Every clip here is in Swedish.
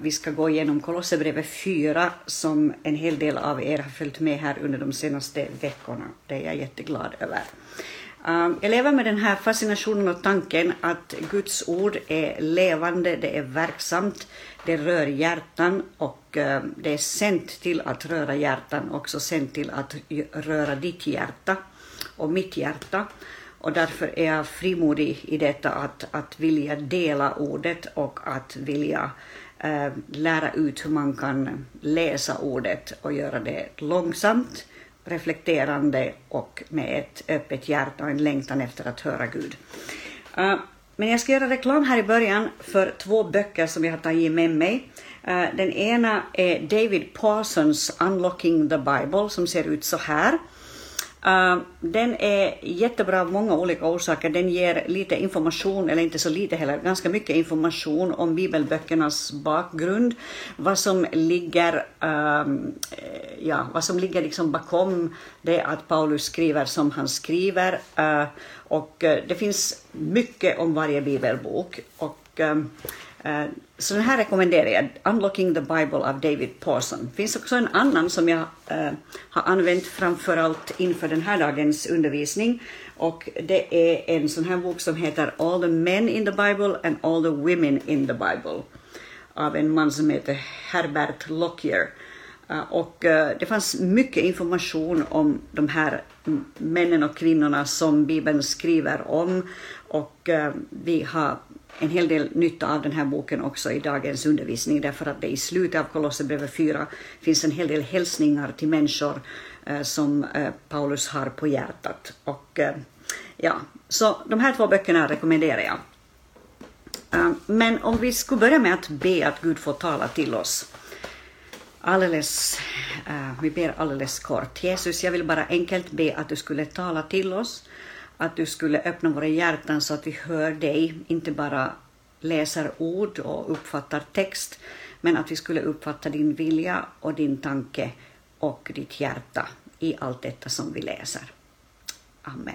Vi ska gå igenom Kolosserbrevet 4 som en hel del av er har följt med här under de senaste veckorna. Det är jag jätteglad över. Um, jag lever med den här fascinationen och tanken att Guds ord är levande, det är verksamt, det rör hjärtan och um, det är sänt till att röra hjärtan, också sänt till att röra ditt hjärta och mitt hjärta. Och därför är jag frimodig i detta att, att vilja dela ordet och att vilja Eh, lära ut hur man kan läsa ordet och göra det långsamt, reflekterande och med ett öppet hjärta och en längtan efter att höra Gud. Eh, men jag ska göra reklam här i början för två böcker som jag har tagit med mig. Eh, den ena är David Parsons Unlocking the Bible som ser ut så här. Uh, den är jättebra av många olika orsaker. Den ger lite information, eller inte så lite heller, ganska mycket information om bibelböckernas bakgrund, vad som ligger, uh, ja, vad som ligger liksom bakom det att Paulus skriver som han skriver. Uh, och äh, det finns mycket om varje bibelbok. Och, ehm, Eh, så den här rekommenderar jag, Unlocking the Bible av David Pawson. Det finns också en annan som jag eh, har använt framförallt inför den här dagens undervisning. Och det är en sån här bok som heter All the Men in the Bible and All the Women in the Bible av en man som heter Herbert Lockyer. Eh, och det fanns mycket information om de här männen och kvinnorna som Bibeln skriver om och vi har en hel del nytta av den här boken också i dagens undervisning därför att det i slutet av Kolosserbrevet 4 finns en hel del hälsningar till människor eh, som eh, Paulus har på hjärtat. Och, eh, ja, så de här två böckerna rekommenderar jag. Eh, men om vi skulle börja med att be att Gud får tala till oss. Alldeles, eh, vi ber alldeles kort. Jesus, jag vill bara enkelt be att du skulle tala till oss att du skulle öppna våra hjärtan så att vi hör dig, inte bara läser ord och uppfattar text, men att vi skulle uppfatta din vilja och din tanke och ditt hjärta i allt detta som vi läser. Amen.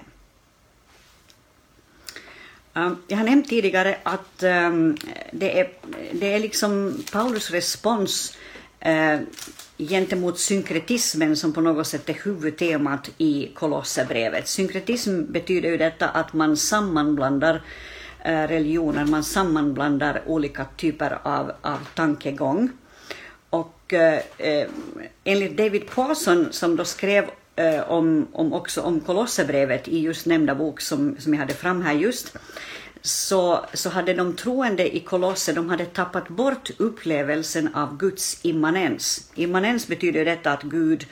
Um, jag har nämnt tidigare att um, det, är, det är liksom Paulus respons eh, gentemot synkretismen som på något sätt är huvudtemat i Kolosserbrevet. Synkretism betyder ju detta att man sammanblandar eh, religioner, man sammanblandar olika typer av, av tankegång. Och eh, eh enligt David Pawson som då skrev eh, om, om, också om Kolosserbrevet i just nämnda bok som, som jag hade fram här just, så, så hade de troende i Kolosse de hade tappat bort upplevelsen av Guds immanens. Immanens betyder detta att Gud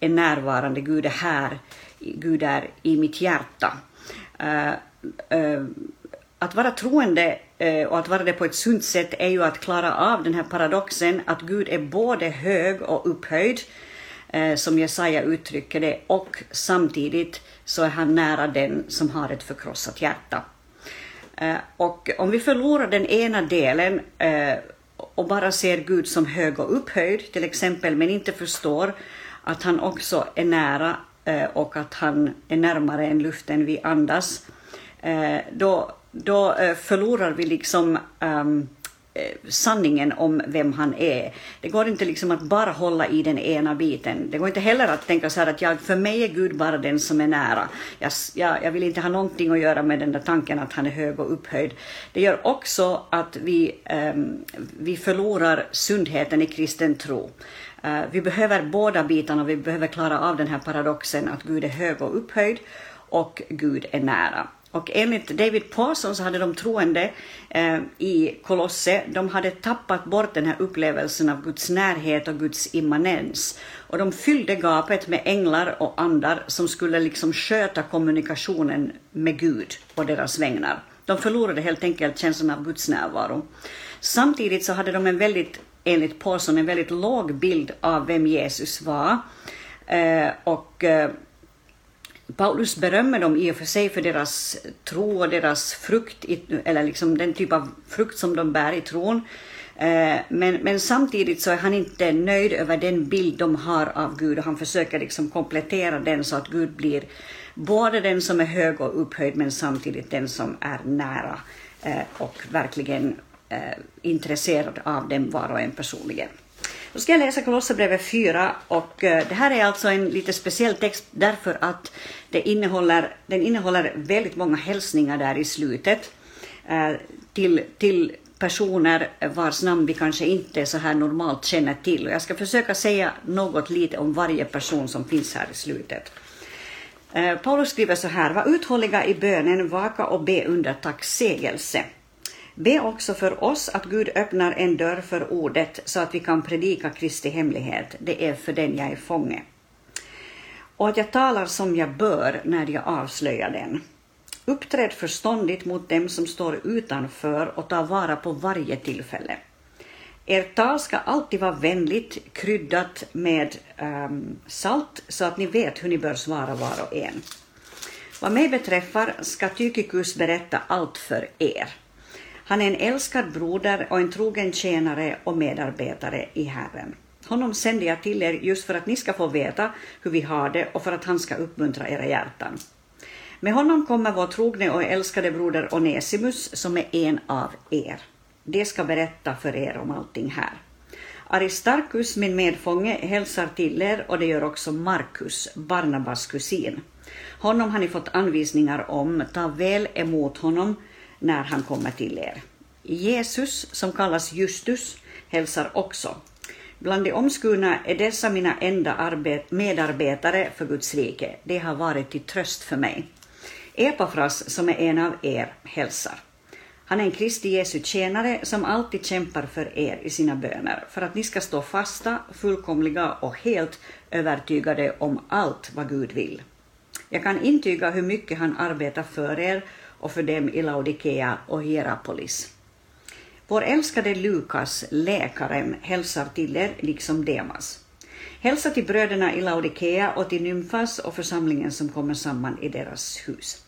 är närvarande, Gud är här, Gud är i mitt hjärta. Uh, uh, att vara troende uh, och att vara det på ett sunt sätt är ju att klara av den här paradoxen att Gud är både hög och upphöjd, som Jesaja uttrycker det, och samtidigt så är han nära den som har ett förkrossat hjärta. Eh, och om vi förlorar den ena delen eh, och bara ser Gud som hög och upphöjd till exempel, men inte förstår att han också är nära eh, och att han är närmare än luften vi andas, då, då förlorar vi liksom um, Eh, sanningen om vem han är. Det går inte liksom att bara hålla i den ena biten. Det går inte heller att tänka så här att jag, för mig är Gud bara den som är nära. Jag, jag, jag vill inte ha någonting att göra med den där tanken att han är hög och upphöjd. Det gör också att vi, um, vi förlorar sundheten i kristen tro. Uh, vi behöver båda bitarna, vi behöver klara av den här paradoxen att Gud är hög och upphöjd och Gud är nära. Och enligt David Paulson så hade de troende eh, i Kolosse, de hade tappat bort den här upplevelsen av Guds närhet och Guds immanens. Och de fyllde gapet med änglar och andar som skulle liksom sköta kommunikationen med Gud på deras vägnar. De förlorade helt enkelt känslan av Guds närvaro. Samtidigt så hade de en väldigt, enligt Paulson en väldigt låg bild av vem Jesus var. Eh, och eh, Paulus berömmer dem i och för sig för deras tro och deras frukt, eller liksom den typ av frukt som de bär i tron. Eh, men, men samtidigt så är han inte nöjd över den bild de har av Gud och han försöker liksom komplettera den så att Gud blir både den som är hög och upphöjd men samtidigt den som är nära eh, och verkligen eh, intresserad av dem var och en personligen. Då ska jag läsa Kolosserbrevet 4 och eh, det här är alltså en lite speciell text därför att det innehåller, den innehåller väldigt många hälsningar där i slutet eh, till, till personer vars namn vi kanske inte så här normalt känner till. Jag ska försöka säga något lite om varje person som finns här i slutet. Eh, Paulus skriver så här, var uthålliga i bönen, vaka och be under tacksägelse. Be också för oss att Gud öppnar en dörr för ordet så att vi kan predika Kristi hemlighet. Det är för den jag är fånge. Och att jag talar som jag bör när jag avslöjar den. Uppträd förståndigt mot dem som står utanför och ta vara på varje tillfälle. Ert tal ska alltid vara vänligt, kryddat med um, salt, så att ni vet hur ni bör svara var och en. Vad mig beträffar ska Tykikus berätta allt för er. Han är en älskad broder och en trogen tjänare och medarbetare i Herren. Honom sänder jag till er just för att ni ska få veta hur vi har det och för att han ska uppmuntra era hjärtan. Med honom kommer vår trogne och älskade broder Onesimus som är en av er. Det ska berätta för er om allting här. Aristarkus, min medfånge, hälsar till er och det gör också Markus, Barnabas kusin. Honom har ni fått anvisningar om, ta väl emot honom när han kommer till er. Jesus, som kallas Justus, hälsar också. Bland de omskurna är dessa mina enda medarbetare för Guds rike. Det har varit till tröst för mig. Epafras, som är en av er, hälsar. Han är en Kristi Jesu tjänare som alltid kämpar för er i sina böner, för att ni ska stå fasta, fullkomliga och helt övertygade om allt vad Gud vill. Jag kan intyga hur mycket han arbetar för er och för dem i Laodikea och Hierapolis. Vår älskade Lukas, läkaren, hälsar till er, liksom Demas. Hälsa till bröderna i Laodikea och till Nymfas och församlingen som kommer samman i deras hus.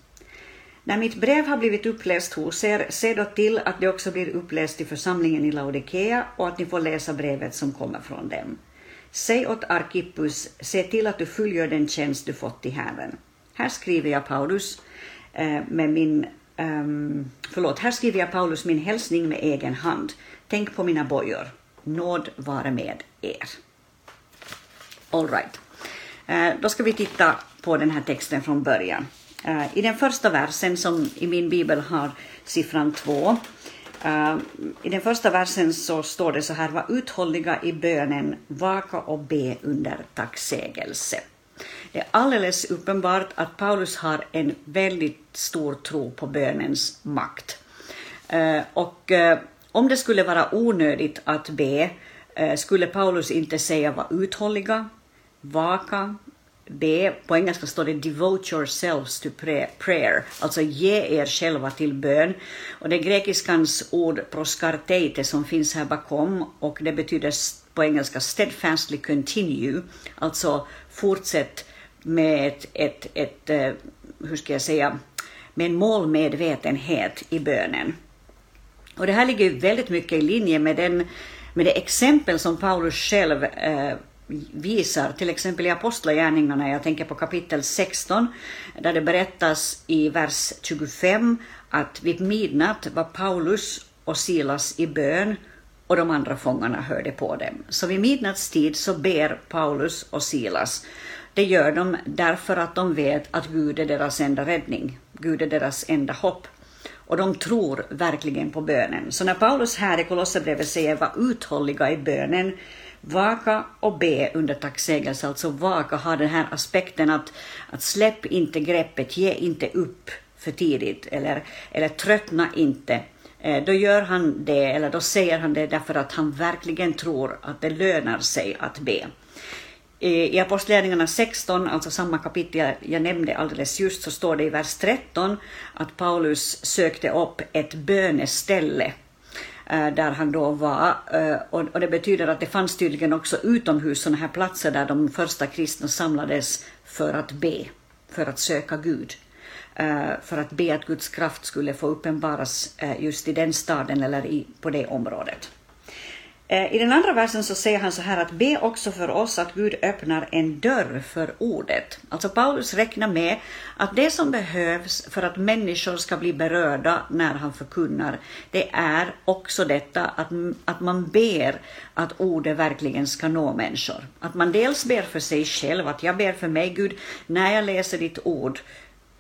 När mitt brev har blivit uppläst hos er, se då till att det också blir uppläst i församlingen i Laodikea och att ni får läsa brevet som kommer från dem. Säg åt Arkippus, se till att du fullgör den tjänst du fått i Herren. Här skriver jag Paulus Eh, med min um, förlåt, här skriver jag Paulus min hälsning med egen hand. Tänk på mina bojor. Nåd vare med er. All right. Uh, då ska vi titta på den här texten från början. Uh, I den första versen som i min bibel har siffran 2. Uh, I den första versen så står det så här, var uthålliga i bönen, vaka och be under tacksägelse. Det är alldeles uppenbart att Paulus har en väldigt stor tro på bönens makt. Eh, och eh, om det skulle vara onödigt att be eh, skulle Paulus inte säga var uthålliga, vaka, be, på engelska står det devote yourselves to prayer, alltså ge er själva till bön. Och det är grekiskans ord proskarteite som finns här bakom och det betyder på engelska steadfastly continue, alltså fortsätt med ett, ett, ett eh, hur ska jag säga, med en målmedvetenhet i bönen. Och det här ligger väldigt mycket i linje med, den, med det exempel som Paulus själv eh, visar, till exempel i Apostlagärningarna, jag tänker på kapitel 16, där det berättas i vers 25 att vid midnatt var Paulus och Silas i bön och de andra fångarna hörde på dem. Så vid midnattstid så ber Paulus och Silas. Det gör de därför att de vet att Gud är deras enda räddning, Gud är deras enda hopp. Och de tror verkligen på bönen. Så när Paulus här i Kolosserbrevet säger var uthålliga i bönen, Vaka och be under tacksägelse, alltså vaka har den här aspekten att, att släpp inte greppet, ge inte upp för tidigt eller, eller tröttna inte. Eh, då gör han det, eller då säger han det därför att han verkligen tror att det lönar sig att be. Eh, I Apostlagärningarna 16, alltså samma kapitel jag nämnde alldeles just, så står det i vers 13 att Paulus sökte upp ett böneställe eh, där han då var. Och det betyder att det fanns tydligen också utomhus sådana här platser där de första kristna samlades för att be, för att söka Gud. Eh, för att be att Guds kraft skulle få uppenbaras eh, just i den staden eller i, på det området. Eh, I den andra versen så säger han så här att be också för oss att Gud öppnar en dörr för ordet. Alltså Paulus räknar med att det som behövs för att människor ska bli berörda när han förkunnar, det är också detta att, att man ber att ordet verkligen ska nå människor. Att man dels ber för sig själv, att jag ber för mig Gud, när jag läser ditt ord,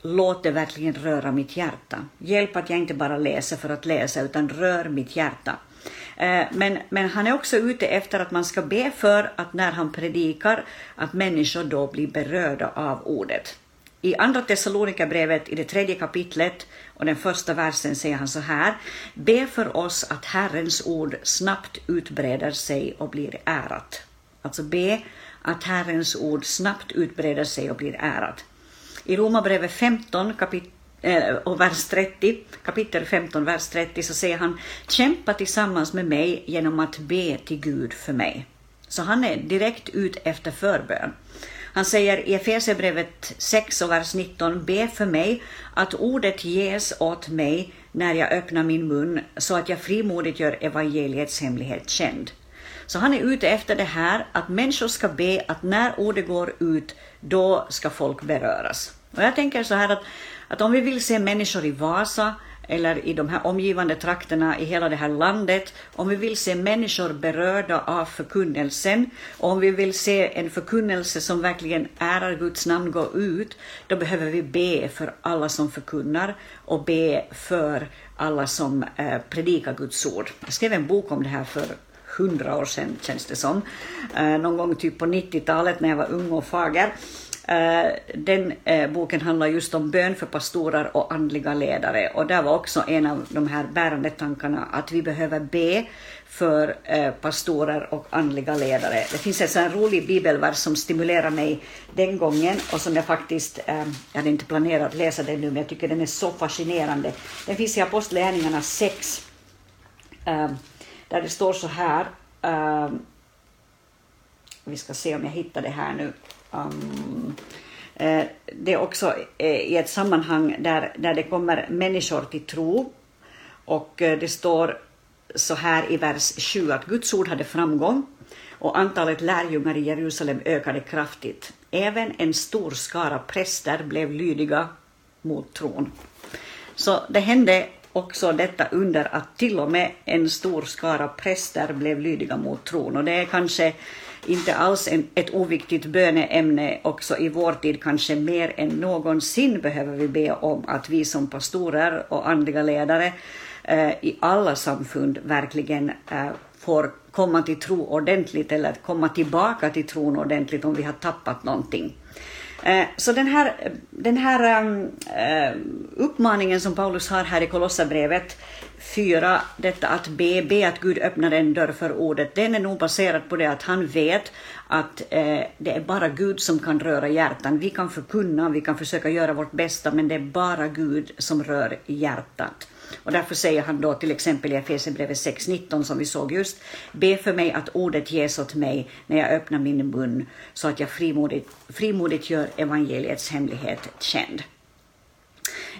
låt det verkligen röra mitt hjärta. Hjälp att jag inte bara läser för att läsa, utan rör mitt hjärta. Eh, men, men han är också ute efter att man ska be för att när han predikar, att människor då blir berörda av ordet. I Andra Thessalonikerbrevet i det tredje kapitlet och den första versen säger han så här. Be för oss att Herrens ord snabbt utbreder sig och blir ärat. Alltså be att Herrens ord snabbt utbreder sig och blir ärat. I Romarbrevet 15 kapit eh, och vers 30, kapitel 15, vers 30, så säger han kämpa tillsammans med mig genom att be till Gud för mig. Så han är direkt ut efter förbön. Han säger i Efesierbrevet 6 och vers 19, be för mig att ordet ges åt mig när jag öppnar min mun så att jag frimodigt gör evangeliets hemlighet känd. Så han är ute efter det här att människor ska be att när ordet går ut, då ska folk beröras. Och jag tänker så här att, att om vi vill se människor i Vasa eller i de här omgivande trakterna i hela det här landet, om vi vill se människor berörda av förkunnelsen, och om vi vill se en förkunnelse som verkligen ärar Guds namn gå ut, då behöver vi be för alla som förkunnar och be för alla som eh, predikar Guds ord. Jag skrev en bok om det här för hundra år sedan, känns det som. Eh, någon gång typ på 90-talet när jag var ung och fager. Eh, den eh, boken handlar just om bön för pastorer och andliga ledare och där var också en av de här bärande tankarna att vi behöver be för eh, pastorer och andliga ledare. Det finns alltså en sån rolig bibelvers som stimulerar mig den gången och som jag faktiskt, eh, jag hade inte planerat att läsa den nu men jag tycker den är så fascinerande. Den finns i Apostlagärningarna 6 där det står så här, uh, vi ska se om jag hittar det här nu. Um, uh, det är också uh, i ett sammanhang där, där det kommer människor till tro och eh, det står så här i vers 7 att Guds ord hade framgång och antalet lärjungar i Jerusalem ökade kraftigt. Även en stor skara präster blev lydiga mot tron. Så det hände också detta under att till och med en stor skara präster blev lydiga mot tron. Och det är kanske inte alls en, ett oviktigt böneämne också i vår tid, kanske mer än någonsin behöver vi be om att vi som pastorer och andliga ledare eh, i alla samfund verkligen eh, får komma till tro ordentligt eller komma tillbaka till tron ordentligt om vi har tappat någonting. Eh, så den här, den här ehm, ehm, uppmaningen som Paulus har här i Kolosserbrevet 4, detta att be, be att Gud öppnar en dörr för ordet, den är nog baserad på det att han vet att eh, det är bara Gud som kan röra hjärtan. Vi kan förkunna, vi kan försöka göra vårt bästa, men det är bara Gud som rör hjärtat. Och därför säger han då till exempel i Efesierbrevet 6.19 som vi såg just, be för mig att ordet ges åt mig när jag öppnar min mun så att jag frimodigt, frimodigt gör evangeliets hemlighet känd.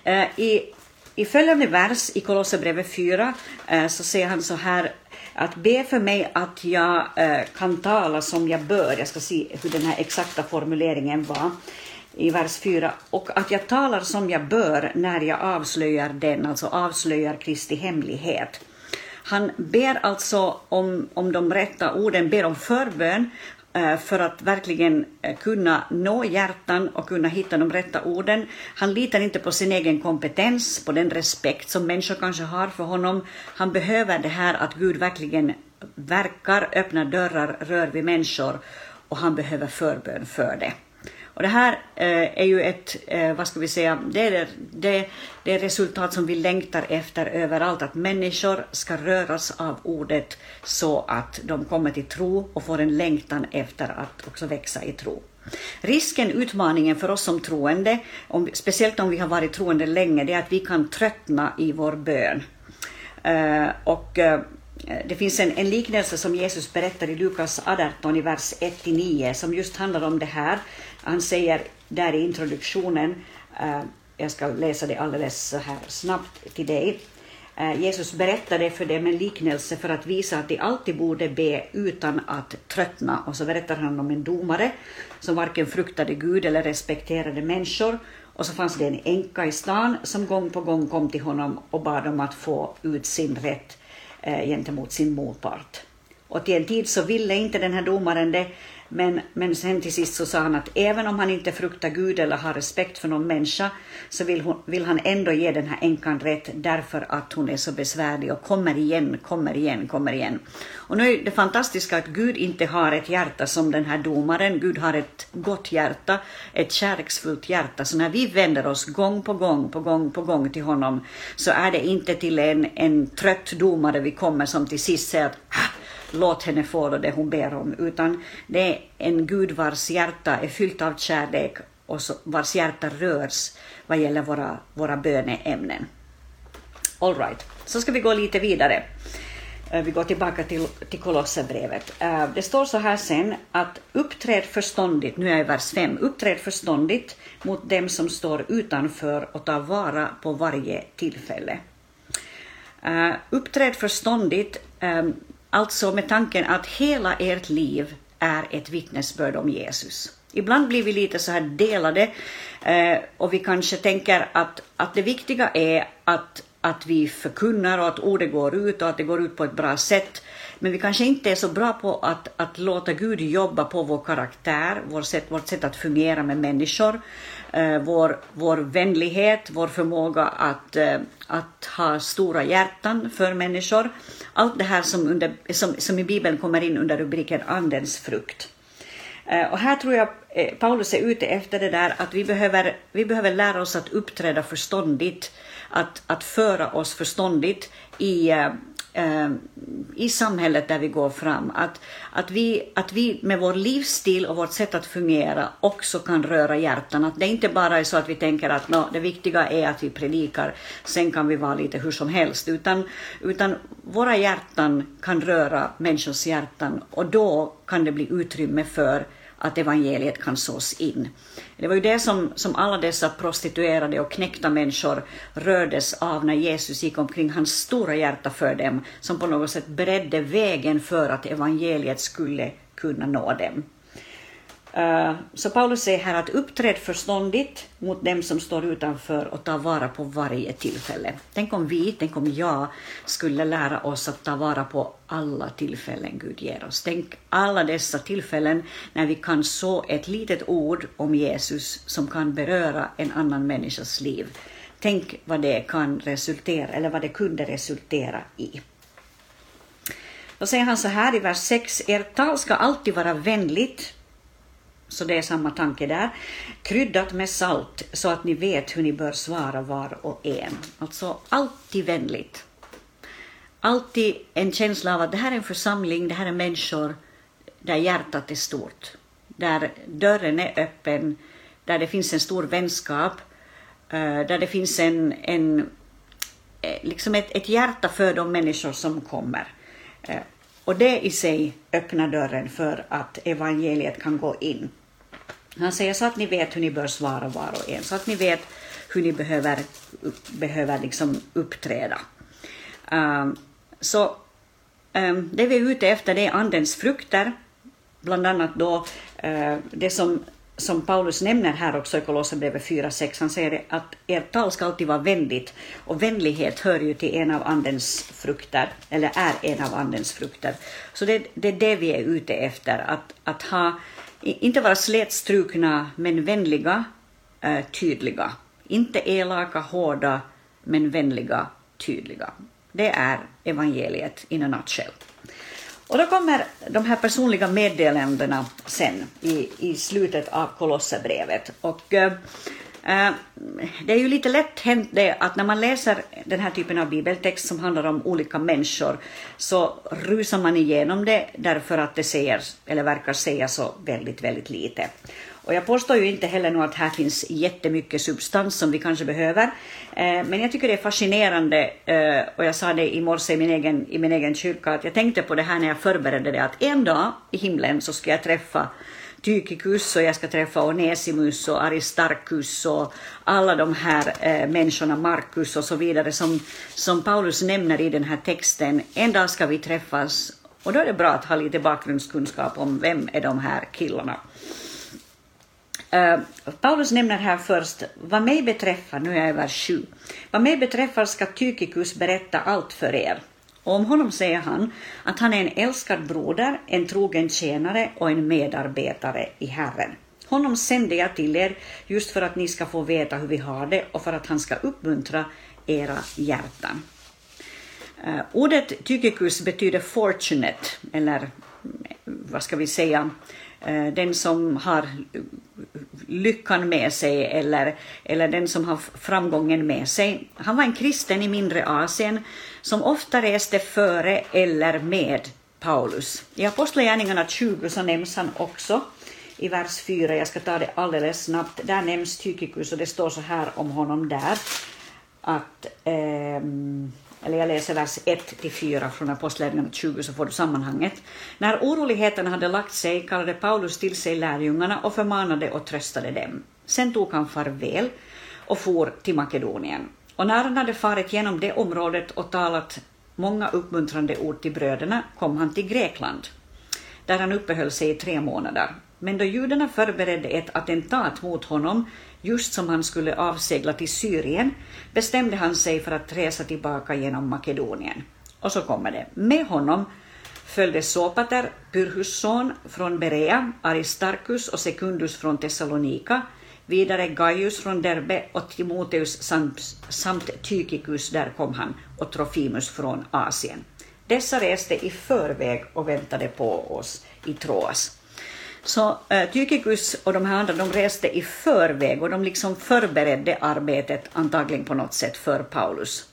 Eh, I, i följande vers i Kolosserbrevet 4 eh, så säger han så här att be för mig att jag eh, kan tala som jag bör. Jag ska se hur den här exakta formuleringen var i vers 4, och att jag talar som jag bör när jag avslöjar den, alltså avslöjar Kristi hemlighet. Han ber alltså om, om de rätta orden, ber om förbön Eh, för att verkligen eh, kunna nå hjärtan och kunna hitta de rätta orden. Han litar inte på sin egen kompetens, på den respekt som människor kanske har för honom. Han behöver det här att Gud verkligen verkar, öppnar dörrar, rör vid människor och han behöver förbön för det. Och det här eh, är ju ett, eh, vad ska vi säga, det är det, det resultat som vi längtar efter överallt, att människor ska röras av ordet så att de kommer till tro och får en längtan efter att också växa i tro. Risken, utmaningen för oss som troende, om, speciellt om vi har varit troende länge, det är att vi kan tröttna i vår bön. Eh, och eh, det finns en, en liknelse som Jesus berättar i Lukas 18 i vers 1-9 som just handlar om det här. Han säger där i introduktionen, uh, jag ska läsa det alldeles så här snabbt till dig. Eh, Jesus berättade för dem en liknelse för att visa att de alltid borde be utan att tröttna. Och så berättar han om en domare som varken fruktade Gud eller respekterade människor. Och så fanns det en änka i stan som gång på gång kom till honom och bad om att få ut sin rätt eh, gentemot sin motpart. Och till en tid så ville inte den här domaren det, men, men sen till sist så sa han att även om han inte fruktar Gud eller har respekt för någon människa så vill, hon, vill han ändå ge den här änkan rätt därför att hon är så besvärlig och kommer igen, kommer igen, kommer igen. Och nu är det fantastiska att Gud inte har ett hjärta som den här domaren. Gud har ett gott hjärta, ett kärleksfullt hjärta. Så när vi vänder oss gång på gång, på gång, på gång till honom så är det inte till en, en trött domare vi kommer som till sist säger att låt henne få det hon ber om, utan det är en Gud vars hjärta är fyllt av kärlek och vars hjärta rörs vad gäller våra, våra böneämnen. All right. så ska vi gå lite vidare. Eh, vi går tillbaka till, till Kolosserbrevet. Eh, det står så här sen att uppträd förståndigt, nu är jag i vers 5, uppträd förståndigt mot dem som står utanför och ta vara på varje tillfälle. Eh, uppträd förståndigt, Alltså med tanken att hela ert liv är ett vittnesbörd om Jesus. Ibland blir vi lite så här delade eh, och vi kanske tänker att, att det viktiga är att, att vi förkunnar och att ordet går ut och att det går ut på ett bra sätt. Men vi kanske inte är så bra på att, att låta Gud jobba på vår karaktär, vårt sätt, vårt sätt att fungera med människor, eh, vår, vår vänlighet, vår förmåga att, eh, att ha stora hjärtan för människor. Allt det här som, under, som, som i Bibeln kommer in under rubriken Andens frukt. Eh, och här tror jag eh, Paulus är ute efter det där att vi behöver, vi behöver lära oss att uppträda förståndigt, att, att föra oss förståndigt i, eh, eh, i samhället där vi går fram. Att, att, vi, att vi med vår livsstil och vårt sätt att fungera också kan röra hjärtan. Att det inte bara är så att vi tänker att no, det viktiga är att vi predikar, sen kan vi vara lite hur som helst. Utan, utan våra hjärtan kan röra människors hjärtan och då kan det bli utrymme för att evangeliet kan sås in. Det var ju det som, som alla dessa prostituerade och knäckta människor rördes av när Jesus gick omkring, hans stora hjärta för dem, som på något sätt beredde vägen för att evangeliet skulle kunna nå dem. Eh, så Paulus säger här att uppträd förståndigt mot dem som står utanför och ta vara på varje tillfälle. Tänk om vi, tänk om jag skulle lära oss att ta vara på alla tillfällen Gud ger oss. Tänk alla dessa tillfällen när vi kan så ett litet ord om Jesus som kan beröra en annan människas liv. Tänk vad det kan resultera, eller vad det kunde resultera i. Då säger han så här i vers 6, ert tal ska alltid vara vänligt, så det är samma tanke där. Kryddat med salt så att ni vet hur ni bör svara var och en. Alltså alltid vänligt. Alltid en känsla av att det här är en församling, det här är människor där hjärtat är stort. Där dörren är öppen, där det finns en stor vänskap, eh, där det finns en, en eh, liksom ett, ett hjärta för de människor som kommer. Eh, och det i sig öppnar dörren för att evangeliet kan gå in. Han säger så att ni vet hur ni bör svara var och en, så att ni vet hur ni behöver, behöver liksom uppträda. Um, så um, det vi är ute efter det är andens frukter, bland annat då uh, det som, som Paulus nämner här också i Kolosserbrevet 4.6. Han säger att ert tal ska alltid vara vänligt och vänlighet hör ju till en av andens frukter, eller är en av andens frukter. Så det, det är det vi är ute efter, att, att ha inte vara slätstrukna men vänliga, eh, tydliga. Inte elaka, hårda men vänliga, tydliga. Det är evangeliet in a nutshell. Och då kommer de här personliga meddelandena sen i, i slutet av Kolosserbrevet. Och, eh, eh, det är ju lite lätt hänt det att när man läser den här typen av bibeltext som handlar om olika människor så rusar man igenom det därför att det säger, eller verkar säga så väldigt, väldigt lite. Och jag påstår ju inte heller nu att här finns jättemycket substans som vi kanske behöver, eh, men jag tycker det är fascinerande, eh, och jag sa det i morse i min, egen, i min egen kyrka, att jag tänkte på det här när jag förberedde det, att en dag i himlen så ska jag träffa Tykikus och jag ska träffa Onesimus och Aristarkus och alla de här eh, människorna, Markus och så vidare, som, som Paulus nämner i den här texten. En dag ska vi träffas och då är det bra att ha lite bakgrundskunskap om vem är de här killarna. Uh, Paulus nämner här först, vad mig beträffar, nu är jag i vers 7, vad mig beträffar ska Tykikus berätta allt för er. Och om honom säger han att han är en älskad broder, en trogen tjänare och en medarbetare i Herren. Honom sände jag till er just för att ni ska få veta hur vi har det och för att han ska uppmuntra era hjärtan. Uh, ordet tykikus betyder fortunate, eller mm, vad ska vi säga, uh, Eh, den som har lyckan med sig eller, eller den som har framgången med sig. Han var en kristen i mindre Asien som ofta reste före eller med Paulus. I Apostlagärningarna 20 så nämns han också i vers 4, jag ska ta det alldeles snabbt, där nämns Tykikus och det står så här om honom där att eh, eller jag läser vers 1-4 från Apostlagärningarna 20 så får du sammanhanget. När oroligheterna hade lagt sig kallade Paulus till sig lärjungarna och förmanade och tröstade dem. Sen tog han farväl och for till Makedonien. Och när han hade farit genom det området och talat många uppmuntrande ord till bröderna kom han till Grekland, där han uppehöll sig i tre månader. Men då judarna förberedde ett attentat mot honom just som han skulle avsegla till Syrien, bestämde han sig för att resa tillbaka genom Makedonien. Och så kommer det. Med honom följde Sopater, Pyrhus son från Berea, Aristarkus och Sekundus från Thessalonika, vidare Gaius från Derbe och Timoteus samt, samt Tykikus, där kom han, och Trofimus från Asien. Dessa reste i förväg och väntade på oss i Troas. Så äh, Tykikus och de här andra de reste i förväg och de liksom förberedde arbetet antagligen på något sätt för Paulus.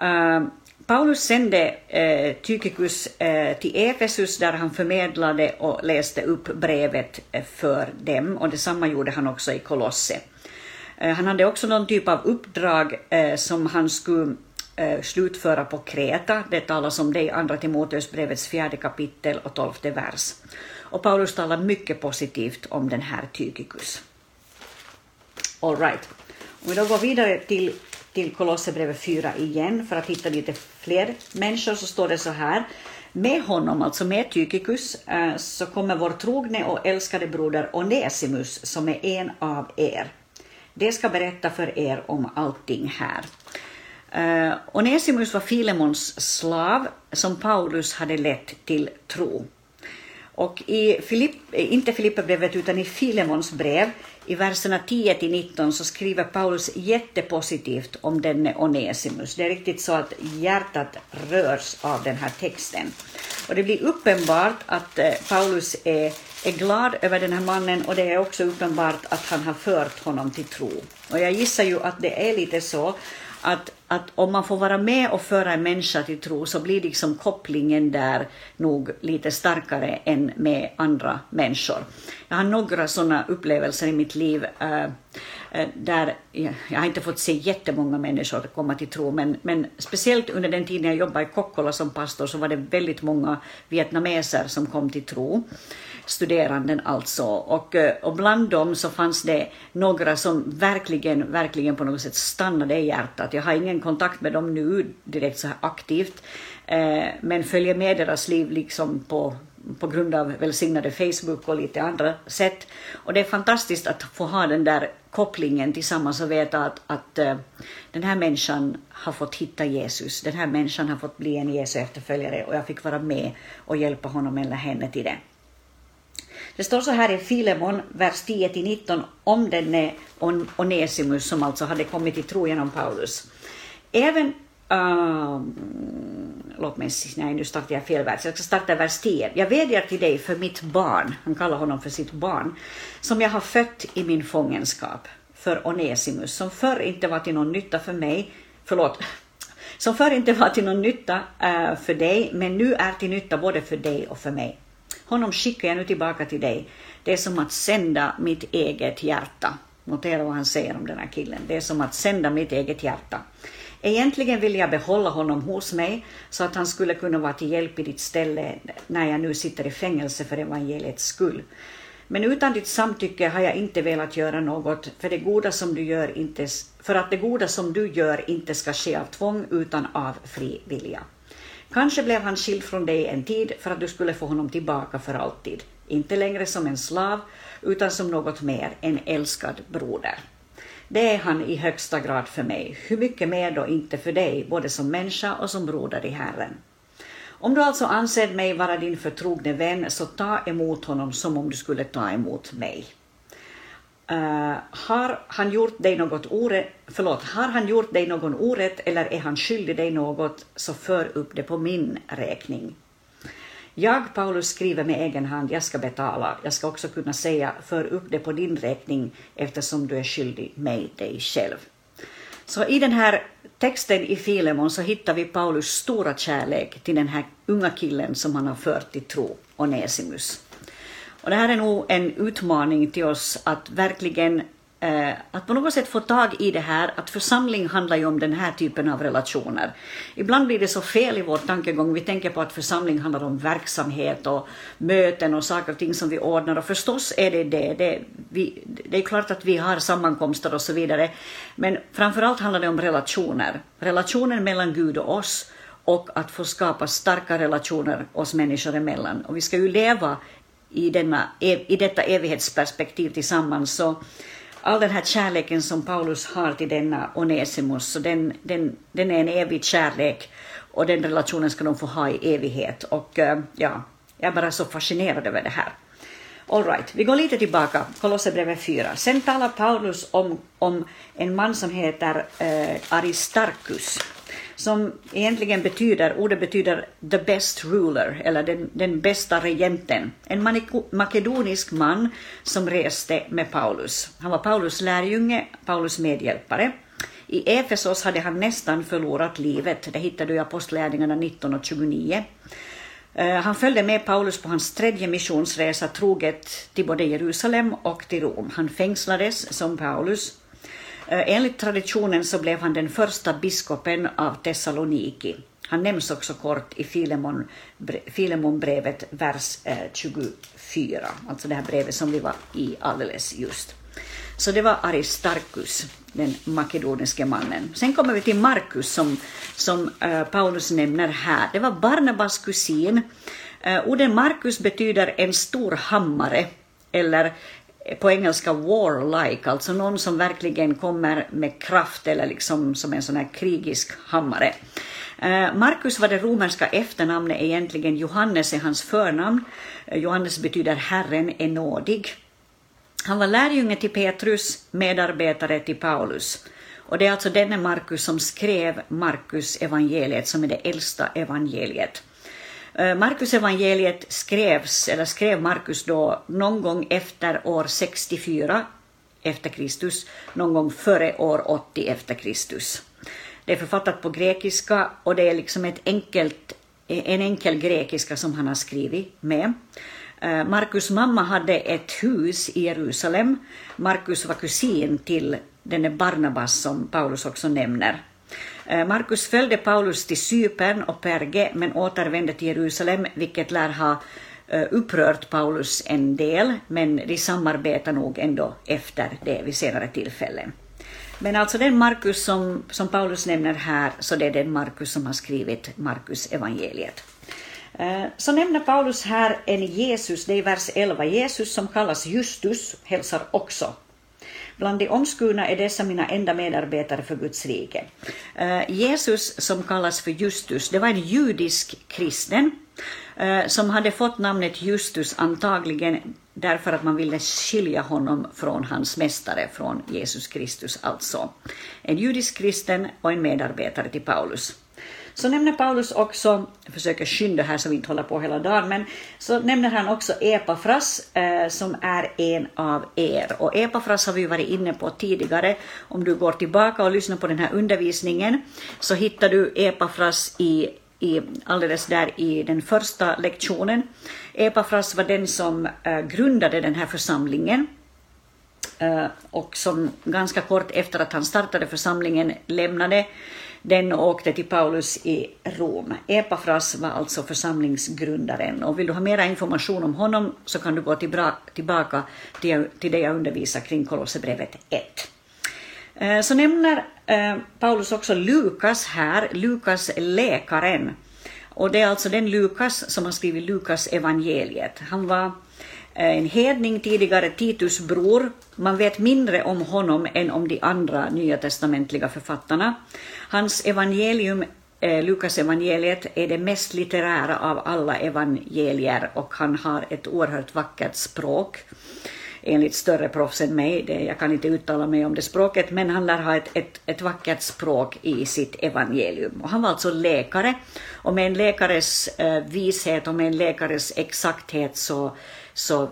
Äh, Paulus sände äh, Tykikus äh, till Efesus där han förmedlade och läste upp brevet för dem och detsamma gjorde han också i Kolosse. Han hade också någon typ av uppdrag som han skulle Eh, slutföra på Kreta. Det talas om det i Andra Timoteusbrevets fjärde kapitel och tolfte vers. Och Paulus talar mycket positivt om den här Tykikus. All right. Om vi då går vidare till, till Kolosserbrevet 4 igen för att hitta lite fler människor så står det så här. Med honom, alltså med Tykikus, eh, så kommer vår trogne och älskade broder Onesimus som är en av er. Det ska berätta för er om allting här. Eh, uh, Onesimus var Filemons slav som Paulus hade lett till tro. Och i Filipp, eh, inte Filipperbrevet utan i Filemons brev i verserna 10 till 19 så skriver Paulus jättepositivt om denne Onesimus. Det är riktigt så att hjärtat rörs av den här texten. Och det blir uppenbart att eh, Paulus är, är glad över den här mannen och det är också uppenbart att han har fört honom till tro. Och jag gissar ju att det är lite så att, att om man får vara med och föra en människa till tro så blir liksom kopplingen där nog lite starkare än med andra människor. Jag har några sådana upplevelser i mitt liv äh, där jag har inte fått se jättemånga människor komma till tro, men, men speciellt under den tiden jag jobbade i Kokkola som pastor så var det väldigt många vietnameser som kom till tro studeranden alltså. Och, eh, och bland dem så fanns det några som verkligen, verkligen på något sätt stannade i hjärtat. Jag har ingen kontakt med dem nu direkt så här aktivt, eh, men följer med deras liv liksom på, på grund av välsignade Facebook och lite andra sätt. Och det är fantastiskt att få ha den där kopplingen tillsammans och veta att, att uh, den här människan har fått hitta Jesus, den här människan har fått bli en Jesu efterföljare och jag fick vara med och hjälpa honom eller henne till det. Det står så här i Filemon, vers 10-19, om denne Onesimus som alltså hade kommit till tro genom Paulus. Även Uh, låt mig se, nej nu startar jag fel vers, jag ska starta vers 10. Jag vädjar till dig för mitt barn, han kallar honom för sitt barn, som jag har fött i min fångenskap, för Onesimus, som förr inte var till någon nytta för mig, förlåt, som förr inte var till någon nytta uh, för dig, men nu är till nytta både för dig och för mig. Honom skickar jag nu tillbaka till dig. Det är som att sända mitt eget hjärta. Notera vad han säger om den här killen. Det är som att sända mitt eget hjärta. Egentligen vill jag behålla honom hos mig så att han skulle kunna vara till hjälp i ditt ställe när jag nu sitter i fängelse för evangeliets skull. Men utan ditt samtycke har jag inte velat göra något, för, det goda som du gör inte, för att det goda som du gör inte ska ske av tvång utan av fri vilja. Kanske blev han skild från dig en tid för att du skulle få honom tillbaka för alltid, inte längre som en slav, utan som något mer, en älskad broder. Det är han i högsta grad för mig, hur mycket mer då inte för dig, både som människa och som broder i Herren. Om du alltså anser mig vara din förtrogne vän, så ta emot honom som om du skulle ta emot mig. Uh, har, han gjort dig något orätt, förlåt, har han gjort dig någon orätt eller är han skyldig dig något, så för upp det på min räkning. Jag, Paulus, skriver med egen hand, jag ska betala. Jag ska också kunna säga, för upp det på din räkning eftersom du är skyldig mig dig själv. Så i den här texten i Filemon så hittar vi Paulus stora kärlek till den här unga killen som han har fört till tro, Onesimus. Och det här är nog en utmaning till oss att verkligen eh, att på något sätt få tag i det här, att församling handlar ju om den här typen av relationer. Ibland blir det så fel i vår tankegång, vi tänker på att församling handlar om verksamhet och möten och saker och ting som vi ordnar, och förstås är det det. Det, vi, det är klart att vi har sammankomster och så vidare, men framförallt handlar det om relationer. Relationen mellan Gud och oss, och att få skapa starka relationer oss människor emellan. Och vi ska ju leva i, denna, i detta evighetsperspektiv tillsammans. Så all den här kärleken som Paulus har till denna Onesimus, så den, den, den är en evig kärlek och den relationen ska de få ha i evighet. Och eh, ja, jag är bara så fascinerad över det här. All right, vi går lite tillbaka, Kolosserbrevet 4. Sen talar Paulus om, om en man som heter eh, Aristarchus som egentligen betyder, ordet betyder the best ruler, eller den, den bästa regenten. En makedonisk man som reste med Paulus. Han var Paulus lärjunge, Paulus medhjälpare. I Efesos hade han nästan förlorat livet, det hittar du i Apostlagärningarna 19 och 29. Eh, han följde med Paulus på hans tredje missionsresa troget till både Jerusalem och till Rom. Han fängslades som Paulus Eh, enligt traditionen så blev han den första biskopen av Thessaloniki. Han nämns också kort i Filemon, Filemonbrevet, vers eh, 24, alltså det här brevet som vi var i alldeles just. Så det var Aristarkus, den makedoniske mannen. Sen kommer vi till Markus som, som eh, Paulus nämner här. Det var Barnabas kusin. Orden Markus betyder en stor hammare eller på engelska warlike, alltså någon som verkligen kommer med kraft eller liksom som en sån här krigisk hammare. Eh, Markus var det romerska efternamnet, egentligen Johannes är hans förnamn. Eh, Johannes betyder Herren är nådig. Han var lärjunge till Petrus, medarbetare till Paulus. Och det är alltså denne Markus som skrev Markus evangeliet som är det äldsta evangeliet. Eh, Markus evangeliet skrevs, eller skrev Markus då någon gång efter år 64 efter Kristus, någon gång före år 80 efter Kristus. Det är författat på grekiska och det är liksom ett enkelt, en enkel grekiska som han har skrivit med. Eh, Markus mamma hade ett hus i Jerusalem. Markus var kusin till denne Barnabas som Paulus också nämner. Eh, Markus följde Paulus till Cypern och Perge men återvände till Jerusalem, vilket lär ha eh, upprört Paulus en del, men de samarbetar nog ändå efter det vid senare tillfällen. Men alltså den Markus som, som Paulus nämner här, så det är den Markus som har skrivit Markus evangeliet. Eh, så nämner Paulus här en Jesus, det är vers 11, Jesus som kallas Justus hälsar också Bland de omskurna är dessa mina enda medarbetare för Guds rike. Eh, Jesus, som kallas för Justus, det var en judisk kristen eh, som hade fått namnet Justus antagligen därför att man ville skilja honom från hans mästare, från Jesus Kristus alltså. En judisk kristen och en medarbetare till Paulus. Så nämner Paulus också, jag försöker skynda här så vi inte håller på hela dagen, men så nämner han också Epafras eh, som är en av er. Och Epafras har vi varit inne på tidigare. Om du går tillbaka och lyssnar på den här undervisningen så hittar du Epafras i i, alldeles där i den första lektionen. Epafras var den som eh, grundade den här församlingen eh, och som ganska kort efter att han startade församlingen lämnade den och åkte till Paulus i Rom. Epafras var alltså församlingsgrundaren och vill du ha mera information om honom så kan du gå tillbaka till, till det jag undervisar kring Kolosserbrevet 1. Eh, så nämner eh, Paulus också Lukas här, Lukas läkaren. Och det är alltså den Lukas som har skrivit Lukas evangeliet. Han var Eh, en hedning tidigare, Titus bror. Man vet mindre om honom än om de andra nya testamentliga författarna. Hans evangelium, eh, Lukas evangeliet, är det mest litterära av alla evangelier och han har ett oerhört vackert språk enligt större proffs än mig. Det, jag kan inte uttala mig om det språket, men han lär ha ett, ett, ett vackert språk i sitt evangelium. Och han var alltså läkare, och med en läkares eh, vishet och med en läkares exakthet så, så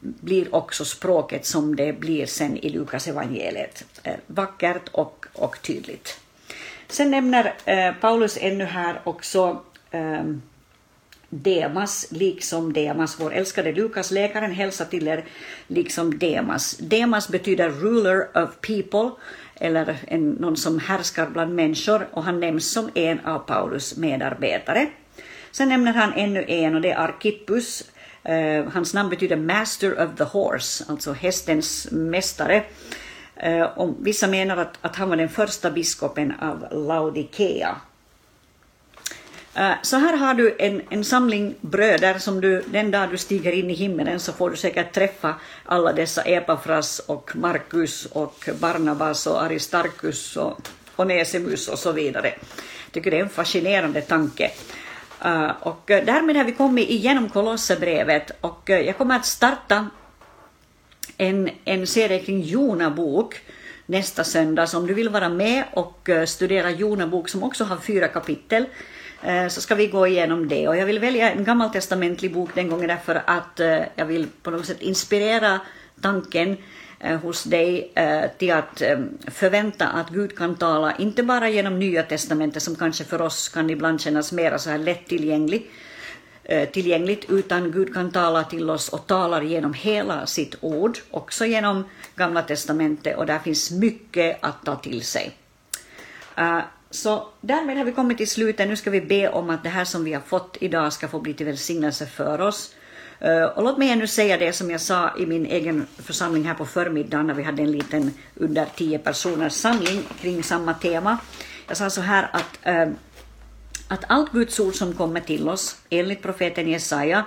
blir också språket som det blir sen i Lukas evangeliet. Eh, vackert och, och tydligt. Sen nämner eh, Paulus ännu här också eh, Demas, liksom Demas, vår älskade Lukas, läkaren, hälsar till er liksom Demas. Demas betyder ruler of people, eller en, någon som härskar bland människor, och han nämns som en av Paulus medarbetare. Sen nämner han ännu en, och det är Arkippus. Eh, hans namn betyder Master of the Horse, alltså hästens mästare. Eh, och vissa menar att, att han var den första biskopen av Laodikea. Eh, så här har du en, en samling bröder som du, den dag du stiger in i himmelen så får du säkert träffa alla dessa Epafras och Markus och Barnabas och Aristarkus och Onesimus och så vidare. Jag tycker det är en fascinerande tanke. Uh, och eh, därmed har vi kommit igenom Kolosserbrevet och eh, jag kommer att starta en, en serie kring Jona bok nästa söndag. Så om du vill vara med och studera Jona bok som också har fyra kapitel så ska vi gå igenom det. Och jag vill välja en gammaltestamentlig bok den gången därför att jag vill på något sätt inspirera tanken Eh, hos dig eh, till att eh, förvänta att Gud kan tala, inte bara genom Nya Testamentet som kanske för oss kan ibland kännas mer så här lättillgängligt, tillgängligt, utan Gud kan tala till oss och talar genom hela sitt ord, också genom Gamla Testamentet, och där finns mycket att ta till sig. Så därmed har vi kommit till slutet. Nu ska vi be om att det här som vi har fått idag ska få bli till välsignelse för oss. Eh, och låt mig ännu säga det som jag sa i min egen församling här på förmiddagen när vi hade en liten under tio personers samling kring samma tema. Jag sa så här att, eh, att allt Guds ord som kommer till oss, enligt profeten Jesaja,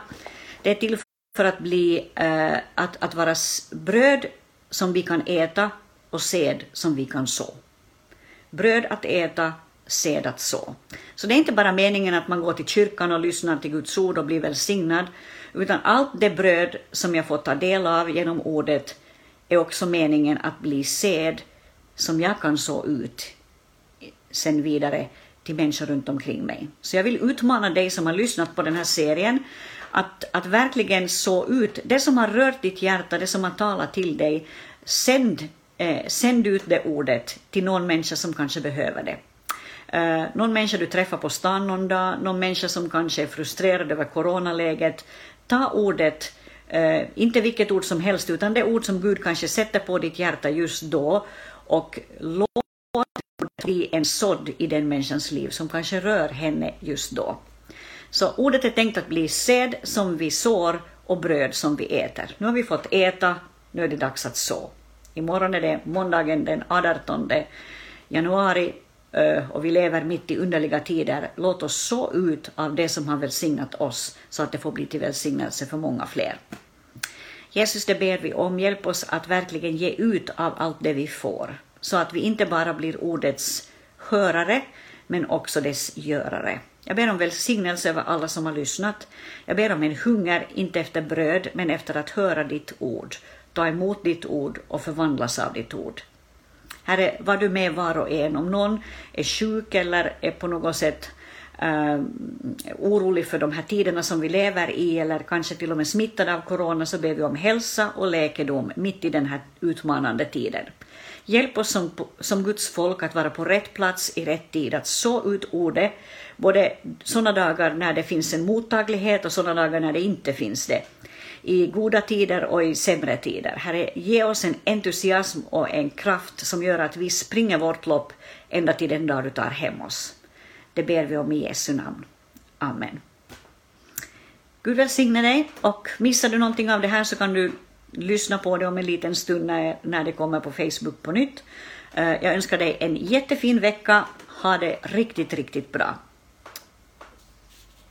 det är till för att bli, eh, att, att vara bröd som vi kan äta och sed som vi kan så bröd att äta, sed att så. Så det är inte bara meningen att man går till kyrkan och lyssnar till Guds ord och blir välsignad, utan allt det bröd som jag får ta del av genom ordet är också meningen att bli sed som jag kan så ut sen vidare till människor runt omkring mig. Så jag vill utmana dig som har lyssnat på den här serien att, att verkligen så ut det som har rört ditt hjärta, det som har talat till dig. Sänd eh, sänd ut det ordet till någon människa som kanske behöver det. Eh, någon människa du träffar på stan någon dag, någon människa som kanske är frustrerad över coronaläget. Ta ordet, eh, inte vilket ord som helst, utan det ord som Gud kanske sätter på ditt hjärta just då och låt det bli en sådd i den människans liv som kanske rör henne just då. Så ordet är tänkt att bli sed som vi sår och bröd som vi äter. Nu har vi fått äta, nu är det dags att så. Imorgon är det måndagen den 18 januari Eh, och vi lever mitt i underliga tider. Låt oss så ut av det som har välsignat oss så att det får bli till välsignelse för många fler. Jesus, det ber vi om. Hjälp oss att verkligen ge ut av allt det vi får, så att vi inte bara blir ordets hörare, men också dess görare. Jag ber om välsignelse över alla som har lyssnat. Jag ber om en hunger, inte efter bröd, men efter att höra ditt ord ta emot ditt ord och förvandlas av ditt ord. Herre, var du med var och en. Om någon är sjuk eller är på något sätt uh, orolig för de här tiderna som vi lever i eller kanske till och med smittad av corona så ber vi om hälsa och läkedom mitt i den här utmanande tiden. Hjälp oss som, som Guds folk att vara på rätt plats i rätt tid, att så ut ordet, både sådana dagar när det finns en mottaglighet och sådana dagar när det inte finns det i goda tider och i sämre tider. Herre, ge oss en entusiasm och en kraft som gör att vi springer vårt lopp ända till den dag du tar hem oss. Det ber vi om i Jesu namn. Amen. Gud välsigne dig och missar du någonting av det här så kan du lyssna på det om en liten stund när, när det kommer på Facebook på nytt. Eh, jag önskar dig en jättefin vecka. Ha det riktigt, riktigt bra.